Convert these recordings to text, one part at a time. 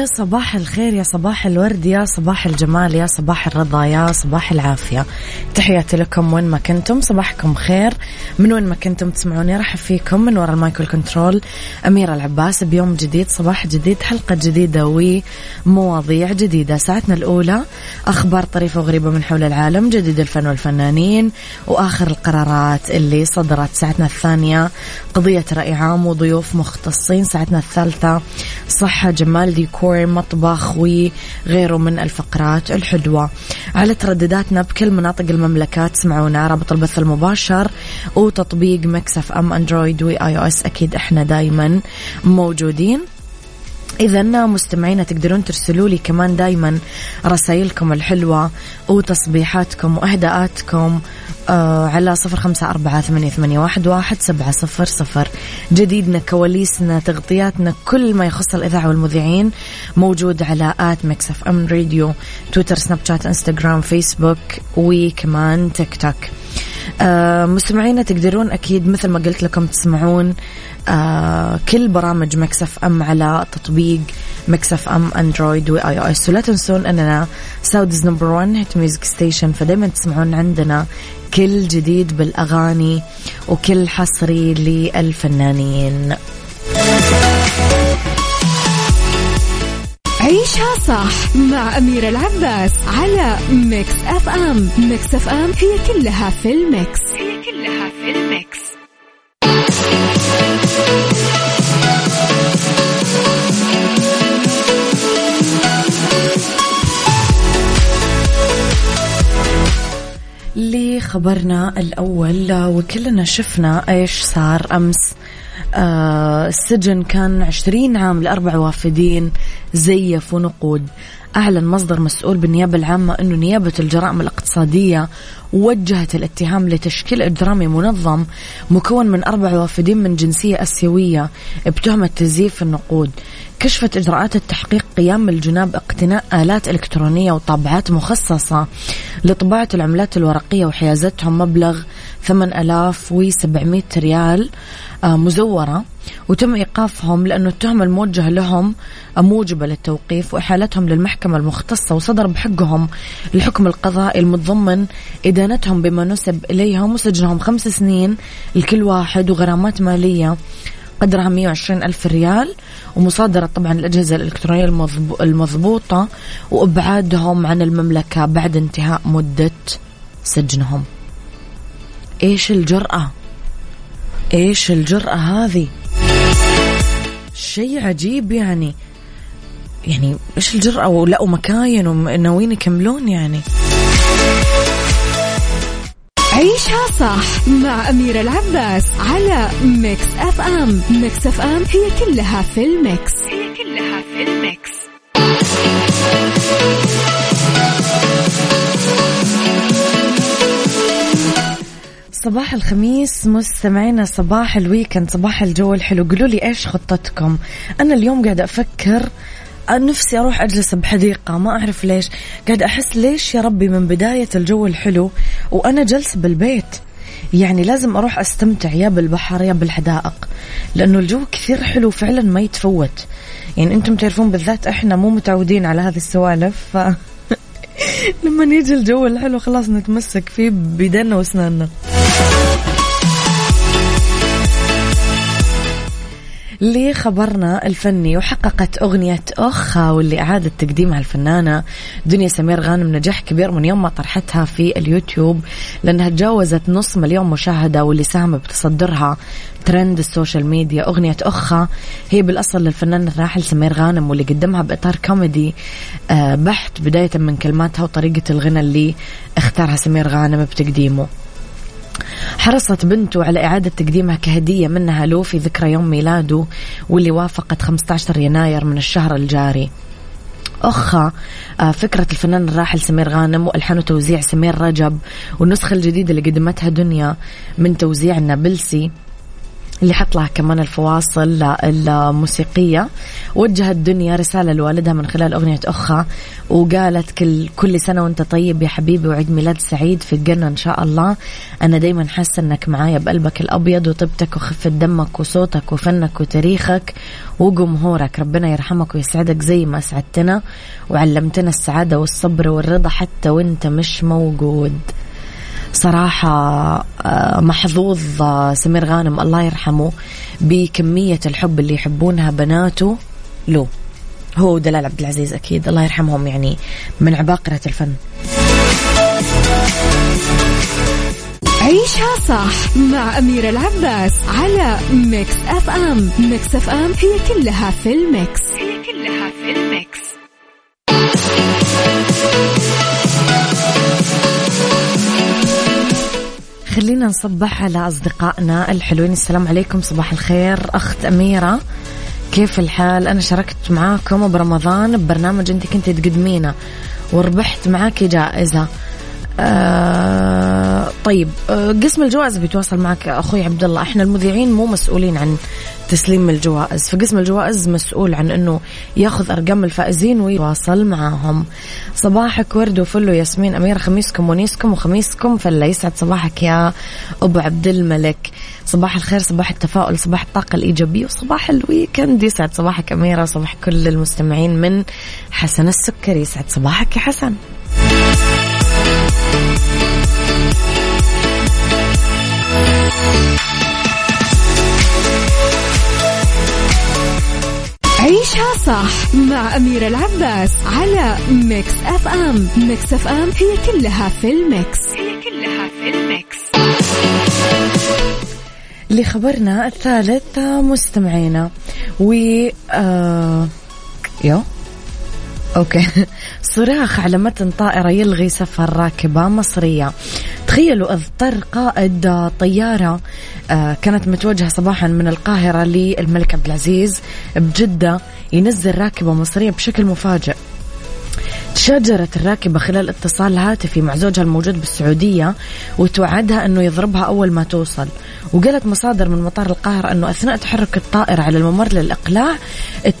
يا صباح الخير يا صباح الورد يا صباح الجمال يا صباح الرضا يا صباح العافية. تحياتي لكم وين ما كنتم صباحكم خير. من وين ما كنتم تسمعوني راح فيكم من وراء المايكل كنترول أميرة العباس بيوم جديد صباح جديد حلقة جديدة ومواضيع جديدة. ساعتنا الأولى أخبار طريفة وغريبة من حول العالم جديد الفن والفنانين وآخر القرارات اللي صدرت. ساعتنا الثانية قضية رأي عام وضيوف مختصين. ساعتنا الثالثة صحة جمال ديكور ديكور مطبخ وغيره من الفقرات الحلوة. على تردداتنا بكل مناطق المملكة تسمعونا. رابط البث المباشر وتطبيق Mix FM أندرويد و iOS أكيد إحنا دايما موجودين. إذا مستمعينا تقدرون ترسلوا لي كمان دايما رسائلكم الحلوة وتصبيحاتكم وأهداءاتكم آه على صفر خمسة أربعة ثمانية, ثمانية واحد, واحد سبعة صفر صفر. جديدنا كواليسنا تغطياتنا كل ما يخص الإذاعة والمذيعين موجود على at Mix FM Radio تويتر سناب شات إنستغرام فيسبوك وكمان تيك توك. مستمعينا تقدرون أكيد مثل ما قلت لكم تسمعون آه كل برامج Mix FM على تطبيق Mix FM أندرويد و iOS. ولا تنسون أننا Saudi's number 1 hit music station فدايما تسمعون عندنا كل جديد بالأغاني وكل حصري للفنانين. عيشها صح مع أميرة العباس على Mix FM. Mix FM هي كلها في ال mix. هي كلها في ال mix. لخبرنا الأول وكلنا شفنا إيش صار أمس. آه السجن كان عشرين عام لأربع وافدين. زيفوا نقود أعلن مصدر مسؤول بالنيابة العامة أنه نيابة الجرائم الاقتصادية وجهت الاتهام لتشكيل إجرامي منظم مكون من أربع وافدين من جنسية أسيوية بتهمة تزييف النقود. كشفت إجراءات التحقيق قيام الجناب اقتناء آلات إلكترونية وطابعات مخصصة لطباعة العملات الورقية وحيازتهم مبلغ 8700 ريال آه، مزورة. وتم إيقافهم لأنه التهمة الموجهة لهم موجبة للتوقيف وإحالتهم للمحكمة المختصة وصدر بحقهم الحكم القضائي المتضمن إدانتهم بما نسب إليهم وسجنهم خمس سنين لكل واحد وغرامات مالية قدرها 120 ألف ريال ومصادرة طبعا الأجهزة الإلكترونية المضبوطة وإبعادهم عن المملكة بعد انتهاء مدة سجنهم. إيش الجرأة؟ إيش الجرأة هذه؟ شيء عجيب يعني. يعني إيش الجرأة؟ ولقوا مكاين وناويين يكملون يعني. عيشها صح مع أميرة العباس على Mix FM. Mix FM هي كلها في ال mix. هي صباح الخميس مستمعينا صباح الويكند صباح الجو الحلو. قولوا لي إيش خطتكم؟ أنا اليوم قاعدة أفكر نفسي أروح أجلس بحديقة ما أعرف ليش. قاعد أحس ليش يا ربي من بداية الجو الحلو وأنا جالسه بالبيت. يعني لازم أروح أستمتع يا بالبحر يا بالحدائق لأنه الجو كثير حلو فعلا ما يتفوت. يعني أنتم تعرفون بالذات إحنا مو متعودين على هذه السوالف ف لما يجي الجو الحلو خلاص نتمسك فيه بيدنا وأسناننا. لخبرنا الفني وحققت أغنية أخا واللي أعادت تقديمها الفنانة دنيا سمير غانم نجاح كبير من يوم ما طرحتها في اليوتيوب لأنها تجاوزت نص مليون مشاهدة واللي ساهم بتصدرها trend ال social media. أغنية أخا هي بالأصل للفنان الراحل سمير غانم واللي قدمها بإطار كوميدي آه، بحت بداية من كلماتها وطريقة الغنى اللي اختارها سمير غانم بتقديمه. حرصت بنته على إعادة تقديمها كهدية منها له في ذكرى يوم ميلاده واللي وافقت 15 يناير من الشهر الجاري. أخا آه، فكرة الفنان الراحل سمير غانم وألحان وتوزيع سمير رجب والنسخة الجديدة اللي قدمتها دنيا من توزيع النابلسي اللي حط لها كمان الفواصل الموسيقية. وجهت دنيا رسالة لوالدها من خلال أغنية أخها وقالت كل كل سنة وأنت طيب يا حبيبي وعيد ميلاد سعيد في الجنة إن شاء الله. أنا دايما حاسة أنك معايا بقلبك الأبيض وطيبتك وخفة دمك وصوتك وفنك وتاريخك وجمهورك. ربنا يرحمك ويسعدك زي ما سعدتنا وعلمتنا السعادة والصبر والرضا حتى وأنت مش موجود. صراحة آه، محظوظ آه، سمير غانم الله يرحمه بكمية الحب اللي يحبونها بناته. له هو ودلال عبد العزيز أكيد الله يرحمهم يعني من عباقرة الفن. عيشها صح مع أميرة العباس على Mix FM Mix FM هي كلها في ال mix. هي كلها في ال mix. خلينا نصبح على أصدقائنا الحلوين. السلام عليكم صباح الخير. أخت أميرة كيف الحال؟ أنا شاركت معاكم برمضان ببرنامج أنت كنت تقدمينه وربحت معاكي جائزة. آه طيب آه قسم الجوائز بيتواصل معك أخوي عبد الله إحنا المذيعين مو مسؤولين عن تسليم الجوائز فقسم الجوائز مسؤول عن إنه ياخذ أرقام الفائزين ويتواصل معاهم صباحك ورد وفل وياسمين اميره خميسكم ونيسكم وخميسكم فله يسعد صباحك يا أبو عبد الملك. صباح الخير صباح التفاؤل صباح الطاقة الإيجابية وصباح الويكند. يسعد صباحك أميرة وصباح كل المستمعين من حسن السكري. يسعد صباحك يا حسن. عيشها صح مع أميرة العباس على Mix FM Mix FM هي كلها في ال mix. هي كلها في ال mix. لخبرنا الثالث مستمعينا و آه... you okay. صراخ على متن طائرة يلغي سفر راكبة مصرية. تخيلوا اضطر قائد طيارة آه، كانت متوجهة صباحا من القاهرة للملك عبد العزيز بجدة ينزل راكبة مصرية بشكل مفاجئ. تشاجرت الراكبة خلال اتصال هاتفي مع زوجها الموجود بالسعودية وتوعدها أنه يضربها أول ما توصل. وقالت مصادر من مطار القاهرة أنه أثناء تحرك الطائرة على الممر للإقلاع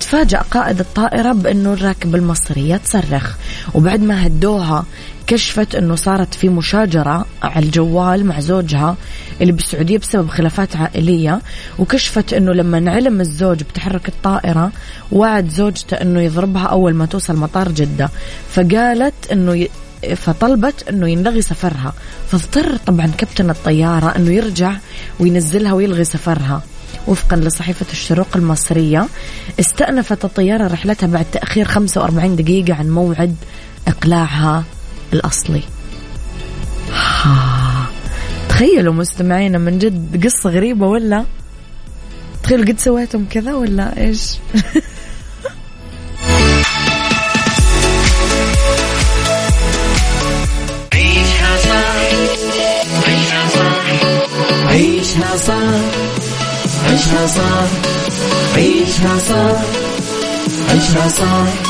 تفاجأ قائد الطائرة بأنه الراكبة المصرية تصرخ. وبعد ما هدوها كشفت إنه صارت في مشاجرة على الجوال مع زوجها اللي بالسعودية بسبب خلافات عائلية وكشفت إنه لما علم الزوج بتحرك الطائرة وعد زوجته إنه يضربها أول ما توصل مطار جدة فقالت إنه ي... فطلبت إنه ينلغي سفرها فاضطر طبعا كابتن الطيارة إنه يرجع وينزلها ويلغي سفرها. وفقا لصحيفة الشروق المصرية استأنفت الطيارة رحلتها بعد تأخير 45 دقيقة عن موعد إقلاعها. الأصلي. تخيلوا مستمعينا من جد قصة غريبة ولا؟ تخيلوا قد سويتم كذا ولا إيش؟ عيشها صح عيشها صح عيشها صح عيشها صح عيشها صح عيشها صح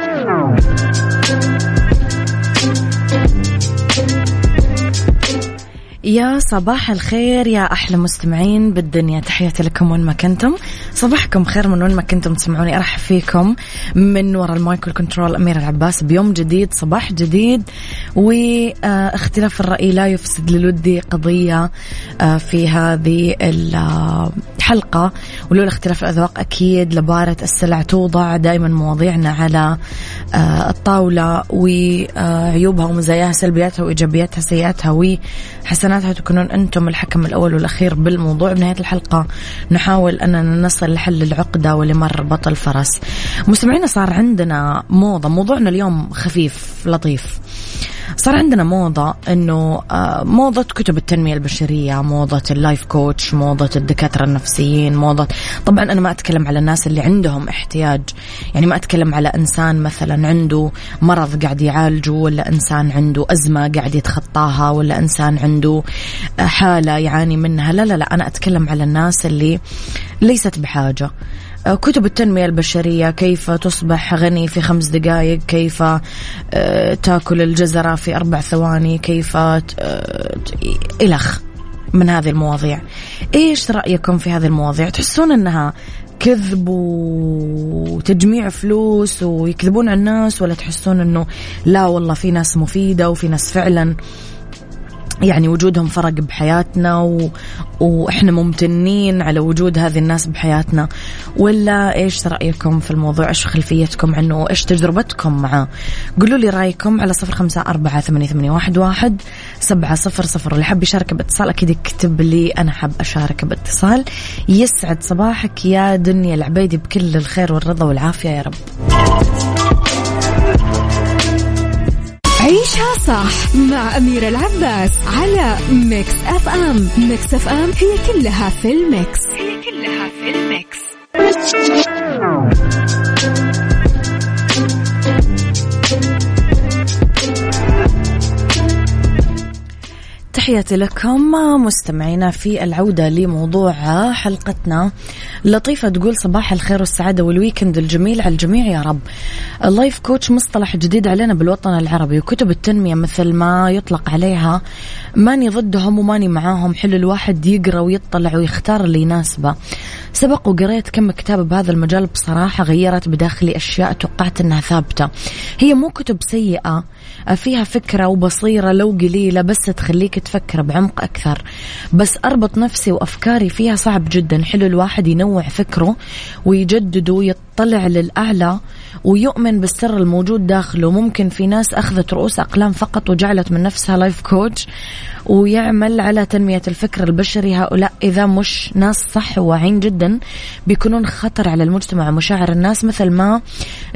يا صباح الخير يا أحلى مستمعين بالدنيا. تحياتي لكم وين ما كنتم. صباحكم خير من وين ما كنتم تسمعوني. أرحب فيكم من وراء المايكل كنترول أمير العباس. بيوم جديد صباح جديد. واختلاف الرأي لا يفسد للودي قضية آه، في هذه الحلقة ولولا اختلاف الأذواق أكيد لبارة السلع توضع دائما مواضيعنا على آه، الطاولة وعيوبها ومزاياها سلبياتها وإيجابياتها سيئاتها وحسناتها. تكونون أنتم الحكم الأول والأخير بالموضوع. بنهايه الحلقة نحاول اننا نصل لحل العقدة ولمربط الفرس مستمعينا صار عندنا موضة. موضوعنا اليوم خفيف لطيف. صار عندنا موضة إنه آه، موضة كتب التنمية البشرية، موضة اللايف كوتش، موضة الدكاترة النفسيين، موضة. طبعا أنا ما أتكلم على الناس اللي عندهم احتياج، يعني ما أتكلم على إنسان مثلا عنده مرض قاعد يعالجه ولا إنسان عنده أزمة قاعد يتخطاها ولا إنسان عنده حالة يعاني منها، لا لا لا أنا أتكلم على الناس اللي ليست بحاجة. آه، كتب التنمية البشرية كيف تصبح غني في خمس دقائق كيف آه، تاكل الجزرة في أربع ثواني كيف آه، إلخ. من هذه المواضيع. إيش رأيكم في هذه المواضيع؟ تحسون أنها كذب وتجميع فلوس ويكذبون على الناس ولا تحسون أنه لا والله في ناس مفيدة وفي ناس فعلا يعني وجودهم فرق بحياتنا و... وإحنا ممتنين على وجود هذه الناس بحياتنا؟ ولا إيش رأيكم في الموضوع؟ إيش خلفيتكم عنه؟ إيش تجربتكم معاه قولوا لي رأيكم على صفر خمسة أربعة ثمانية, ثمانية واحد, واحد سبعة صفر صفر. اللي حاب يشارك باتصال أكيد يكتب لي أنا حاب أشارك باتصال. يسعد صباحك يا دنيا العبيدي بكل الخير والرضا والعافية يا رب. عيشها صح مع أميرة العباس على Mix FM Mix FM هي كلها في ال mix. هي كلها في ال mix. تحياتي لكم مستمعينا في العودة لموضوع حلقتنا. لطيفة تقول صباح الخير والسعادة وال weekend الجميل على الجميع يا رب. اللايف كوتش مصطلح جديد علينا بالوطن العربي وكتب التنمية مثل ما يطلق عليها ماني ضدهم وماني معاهم حلو الواحد يقرأ ويطلع ويختار اللي يناسبه. سبق وقريت كم كتاب بهذا المجال بصراحة غيرت بداخلي أشياء توقعت أنها ثابتة. هي مو كتب سيئة فيها فكرة وبصيرة لو قليلة بس تخليك تفكر بعمق أكثر. بس أربط نفسي وأفكاري فيها صعب جدا. حلو الواحد ينوع فكره ويجدد ويطلع للأعلى. ويؤمن بالسر الموجود داخله. ممكن في ناس أخذت رؤوس أقلام فقط وجعلت من نفسها life coach ويعمل على تنمية الفكر البشري. هؤلاء إذا مش ناس صح واعين جدا بيكونون خطر على المجتمع. ومشاعر الناس مثل ما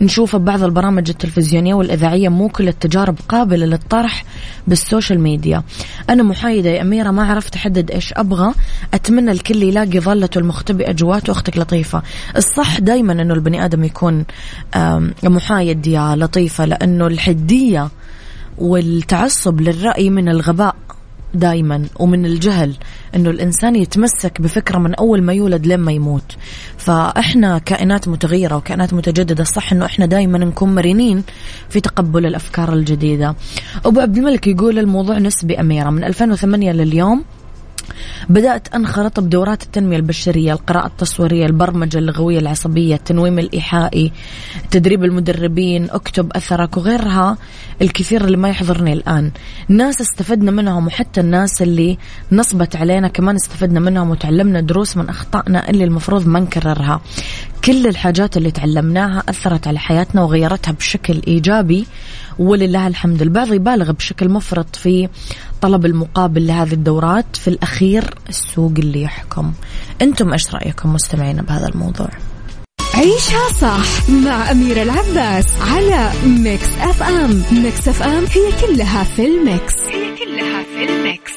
نشوف ببعض البرامج التلفزيونية والإذاعية مو كل التجارب قابلة للطرح بال social media. أنا محايدة يا أميرة ما عرفت أحدد إيش أبغى. أتمنى الكل يلاقي ظلته المختبئة جواته أختك لطيفة. الصح دايما أنه البني آدم يكون محايد يا لطيفة لأنه الحدية والتعصب للرأي من الغباء دائما ومن الجهل إنه الإنسان يتمسك بفكرة من أول ما يولد لين ما يموت. فإحنا كائنات متغيرة وكائنات متجددة صح إنه إحنا دائما نكون مرنين في تقبل الأفكار الجديدة. أبو عبد الملك يقول الموضوع نسبي أميرة. من 2008 لليوم بدأت أنخرط بدورات التنمية البشرية القراءة التصويرية البرمجة اللغوية العصبية التنويم الإيحائي تدريب المدربين أكتب أثرك وغيرها الكثير اللي ما يحضرني الآن. ناس استفدنا منهم وحتى الناس اللي نصبت علينا كمان استفدنا منهم وتعلمنا دروس من أخطائنا اللي المفروض ما نكررها. كل الحاجات اللي تعلمناها أثرت على حياتنا وغيرتها بشكل إيجابي ولله الحمد. البعض يبالغ بشكل مفرط في طلب المقابل لهذه الدورات في الأخير السوق اللي يحكم. أنتم إيش رأيكم مستمعين بهذا الموضوع؟ عيشها صح مع أميرة العباس على Mix FM Mix FM هي كلها في ال mix. هي كلها في ال mix.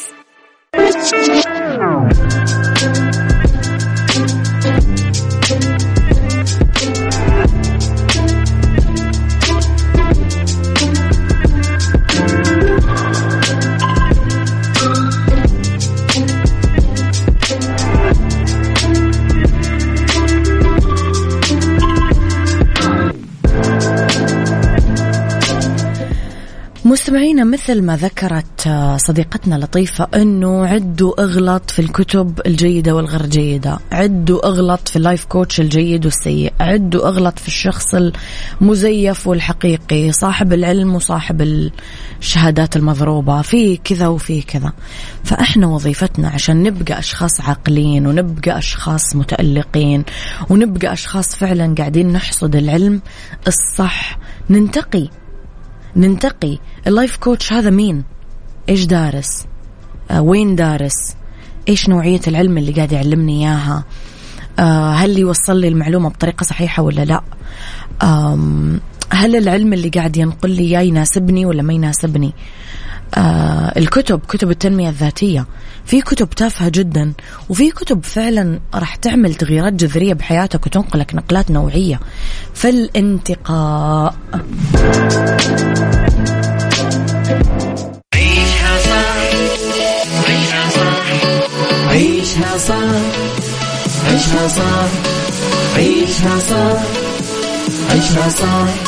مستمعينا مثل ما ذكرت آه، صديقتنا لطيفة أنه عدوا اغلط في الكتب الجيدة والغير جيدة عدوا اغلط في اللايف كوتش الجيد والسيء. عدوا اغلط في الشخص المزيف والحقيقي صاحب العلم وصاحب الشهادات المضروبة. في كذا وفي كذا. فإحنا وظيفتنا عشان نبقى أشخاص عاقلين ونبقى أشخاص متألقين ونبقى أشخاص فعلا قاعدين نحصد العلم الصح ننتقي ننتقي. اللايف كوتش هذا مين؟ إيش دارس؟ آه وين دارس؟ إيش نوعية العلم اللي قاعد يعلمني إياها؟ آه هل يوصل لي المعلومة بطريقة صحيحة ولا لا؟ هل العلم اللي قاعد ينقل لي إياه يناسبني ولا ما يناسبني؟ آه الكتب كتب التنمية الذاتية. في كتب تافهة جدا وفي كتب فعلا راح تعمل تغييرات جذرية بحياتك وتنقلك نقلات نوعية. فالانتقاء. عيشها صح. عيشها صح. عيشها صح. عيشها صح. عيشها صح. عيشها صح.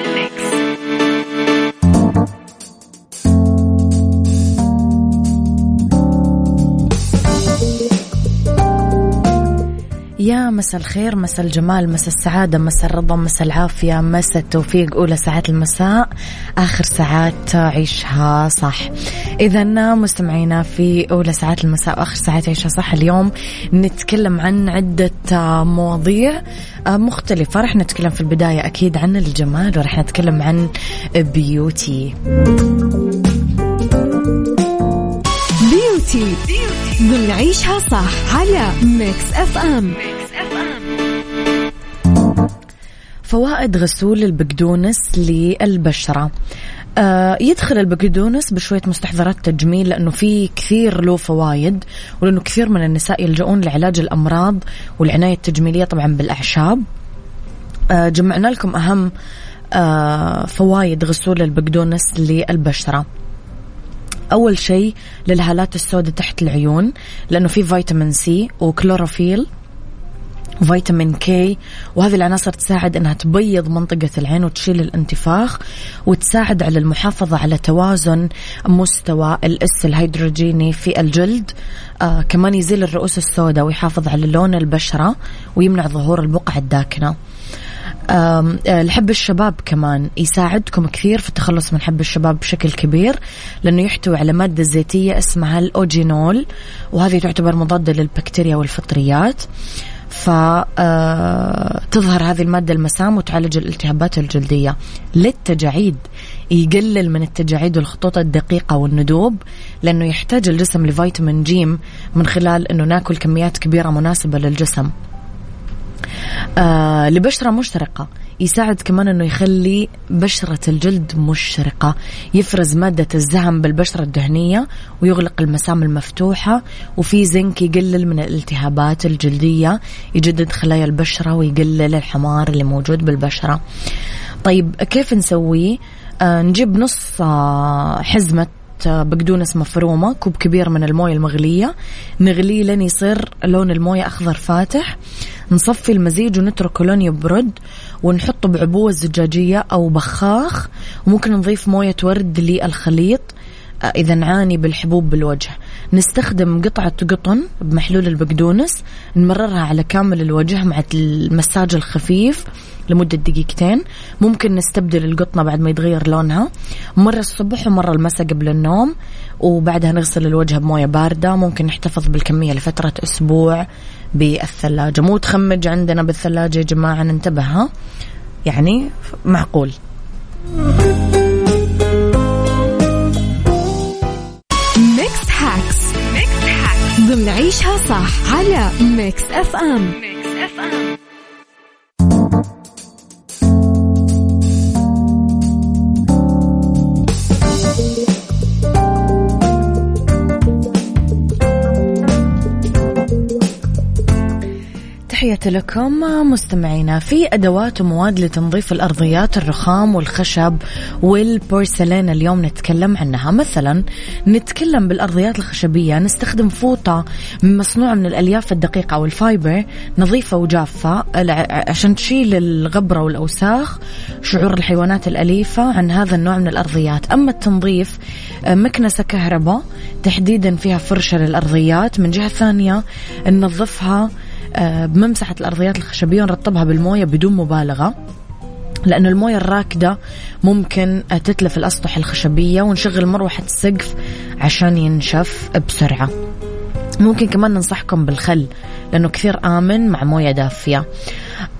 يا مسا الخير مسا الجمال مسا السعادة مسا الرضا مسا العافية مسا التوفيق. أولى ساعات المساء آخر ساعات عيشها صح. إذا مستمعينا في أولى ساعات المساء وآخر ساعات عيشها صح. اليوم نتكلم عن عدة مواضيع مختلفة. رح نتكلم في البداية أكيد عن الجمال ورح نتكلم عن بيوتي beauty ضمن عيشها صح على Mix FM فوائد غسول البقدونس للبشرة. آه يدخل البقدونس بشوية مستحضرات تجميل لأنه في كثير له فوائد ولأنه كثير من النساء يلجؤون لعلاج الأمراض والعناية التجميلية طبعا بالأعشاب. آه جمعنا لكم أهم آه فوائد غسول البقدونس للبشرة. أول شيء للهالات السوداء تحت العيون لأنه في فيتامين C وكلوروفيل فيتامين K وهذه العناصر تساعد إنها تبيض منطقة العين وتشيل الانتفاخ وتساعد على المحافظة على توازن مستوى الأس الهيدروجيني في الجلد. آه كمان يزيل الرؤوس السوداء ويحافظ على لون البشرة ويمنع ظهور البقع الداكنة. آه، لحب الشباب كمان يساعدكم كثير في التخلص من حب الشباب بشكل كبير لأنه يحتوي على مادة زيتية اسمها الأوجينول وهذه تعتبر مضادة للبكتيريا والفطريات. فتظهر آه، هذه المادة المسام وتعالج الالتهابات الجلدية. للتجاعيد يقلل من التجاعيد والخطوط الدقيقة والندوب لأنه يحتاج الجسم لفيتامين جيم من خلال أنه ناكل كميات كبيرة مناسبة للجسم. آه لبشرة مشرقة يساعد كمان إنه يخلي بشرة الجلد مشرقة يفرز مادة الزهم بالبشرة الدهنية ويغلق المسام المفتوحة وفي زنك يقلل من الالتهابات الجلدية يجدد خلايا البشرة ويقلل الحمار اللي موجود بالبشرة. طيب كيف نسويه؟ آه نجيب نص آه حزمة بقدونس مفرومة كوب كبير من الموية المغلية. نغليه لين يصير لون الموية أخضر فاتح. نصفي المزيج ونتركه لون يبرد ونحطه بعبوة زجاجية أو بخاخ. وممكن نضيف موية ورد للخليط آه، إذا نعاني بالحبوب بالوجه. نستخدم قطعة قطن بمحلول البقدونس. نمررها على كامل الوجه مع المساج الخفيف. لمدة دقيقتين. ممكن نستبدل القطنة بعد ما يتغير لونها. مرة الصبح ومرة المساء قبل النوم. وبعدها نغسل الوجه بموية باردة. ممكن نحتفظ بالكمية لفترة أسبوع بالثلاجة. مو تخمج عندنا بالثلاجة يا جماعة ننتبه ها؟ يعني معقول. Mix hacks Mix hacks ضمن عيشها صح على Mix FM. Mix FM. Thank you. تحياتي لكم مستمعينا في أدوات ومواد لتنظيف الأرضيات الرخام والخشب والبورسلين. اليوم نتكلم عنها. مثلا نتكلم بالأرضيات الخشبية. نستخدم فوطة مصنوعة من الألياف الدقيقة أو الفايبر نظيفة وجافة عشان تشيل الغبرة والأوساخ شعور الحيوانات الأليفة عن هذا النوع من الأرضيات. أما التنظيف مكنسة كهرباء تحديدا فيها فرشة للأرضيات. من جهة ثانية ننظفها آه، بممسحة الأرضيات الخشبية ونرطبها بالموية بدون مبالغة لأن الموية الراكدة ممكن تتلف الأسطح الخشبية ونشغل مروحة السقف عشان ينشف بسرعة. ممكن كمان ننصحكم بالخل لأنه كثير آمن مع موية دافية.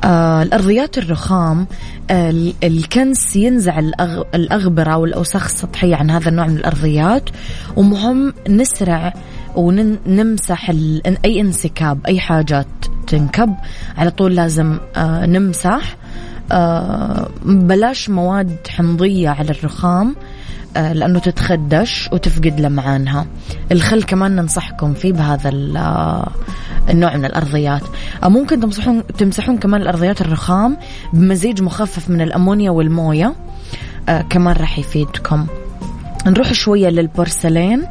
آه الأرضيات الرخام آه الكنس ينزع الأغ... الأغبرة والأوساخ السطحية عن هذا النوع من الأرضيات ومهم نسرع ونمسح أي انسكاب أي حاجات تنكب. على طول لازم آه نمسح. آه بلاش مواد حمضية على الرخام آه لأنه تتخدش وتفقد لمعانها. الخل كمان ننصحكم فيه بهذا النوع من الأرضيات. ممكن تمسحون, تمسحون كمان الأرضيات الرخام بمزيج مخفف من الأمونيا والموية. كمان راح يفيدكم. نروح شوية للبورسلين.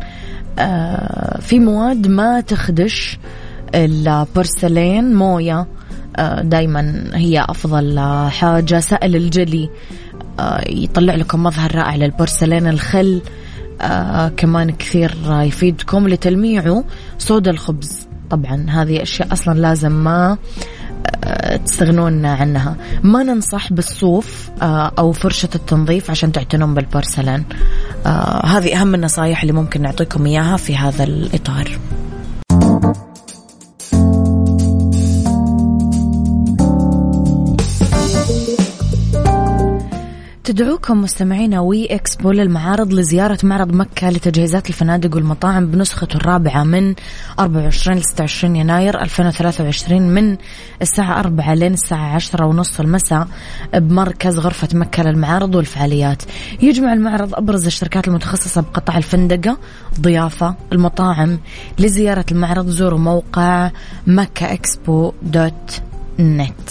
في مواد ما تخدش البورسلين موية آه دايما هي أفضل حاجة. سائل الجلي آه يطلع لكم مظهر رائع للبورسلين الخل آه كمان كثير يفيدكم لتلميعه. صودا الخبز طبعا هذه أشياء أصلا لازم ما تستغنون عنها. ما ننصح بالصوف أو فرشة التنظيف عشان تعتنون بالبورسلين هذه أهم النصائح اللي ممكن نعطيكم إياها في هذا الإطار. تدعوكم مستمعينا وي إكسبو للمعارض لزيارة معرض مكة لتجهيزات الفنادق والمطاعم بنسخته الرابعة من 24 ل 26 يناير 2023 من الساعة 4 لين الساعة 10 ونص المساء بمركز غرفة مكة للمعارض والفعاليات. يجمع المعرض أبرز الشركات المتخصصة بقطاع الفندقة الضيافة المطاعم. لزيارة المعرض زوروا موقع مكة إكسبو دوت نت.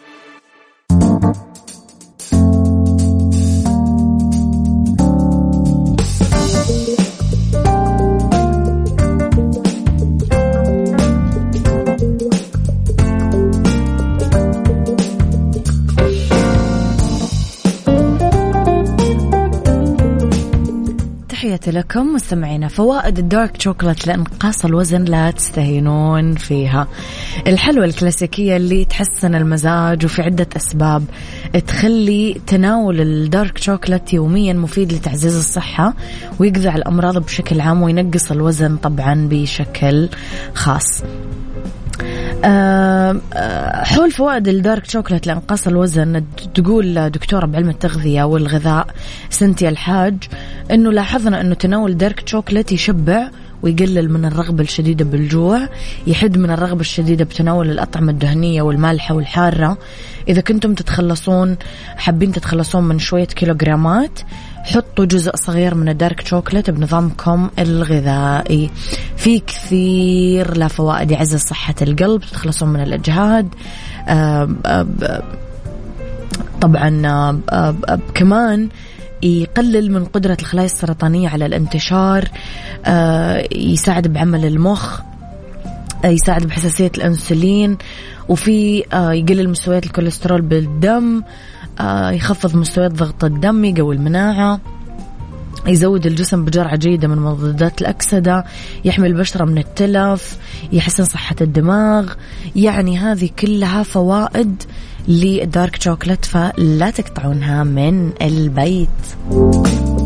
تحياتي لكم مستمعينا فوائد الدارك شوكولات لإنقاص الوزن لا تستهينون فيها. الحلوى الكلاسيكية اللي تحسن المزاج وفي عدة أسباب. تخلي تناول الدارك شوكولات يوميا مفيد لتعزيز الصحة ويقضي على الأمراض بشكل عام وينقص الوزن طبعا بشكل خاص. حول فوائد الدارك شوكولات لانقاص الوزن. تقول دكتورة بعلم التغذية والغذاء سنتيا الحاج إنه لاحظنا إنه تناول دارك شوكولات يشبع ويقلل من الرغبة الشديدة بالجوع يحد من الرغبة الشديدة بتناول الأطعمة الدهنية والمالحة والحارة. إذا كنتم تتخلصون حابين تتخلصون من شوية كيلوغرامات حطوا جزء صغير من الدارك شوكليت بنظامكم الغذائي. في كثير لا فوائد يعزز صحة القلب تتخلصون من الإجهاد. طبعا كمان يقلل من قدرة الخلايا السرطانية على الانتشار. يساعد بعمل المخ يساعد بحساسية الأنسولين وفي يقلل مستويات الكوليسترول بالدم. آه، يخفض مستويات ضغط الدم يقوي المناعة يزود الجسم بجرعة جيدة من مضادات الأكسدة يحمي البشرة من التلف يحسن صحة الدماغ. يعني هذه كلها فوائد للدارك شوكلت فلا تقطعونها من البيت.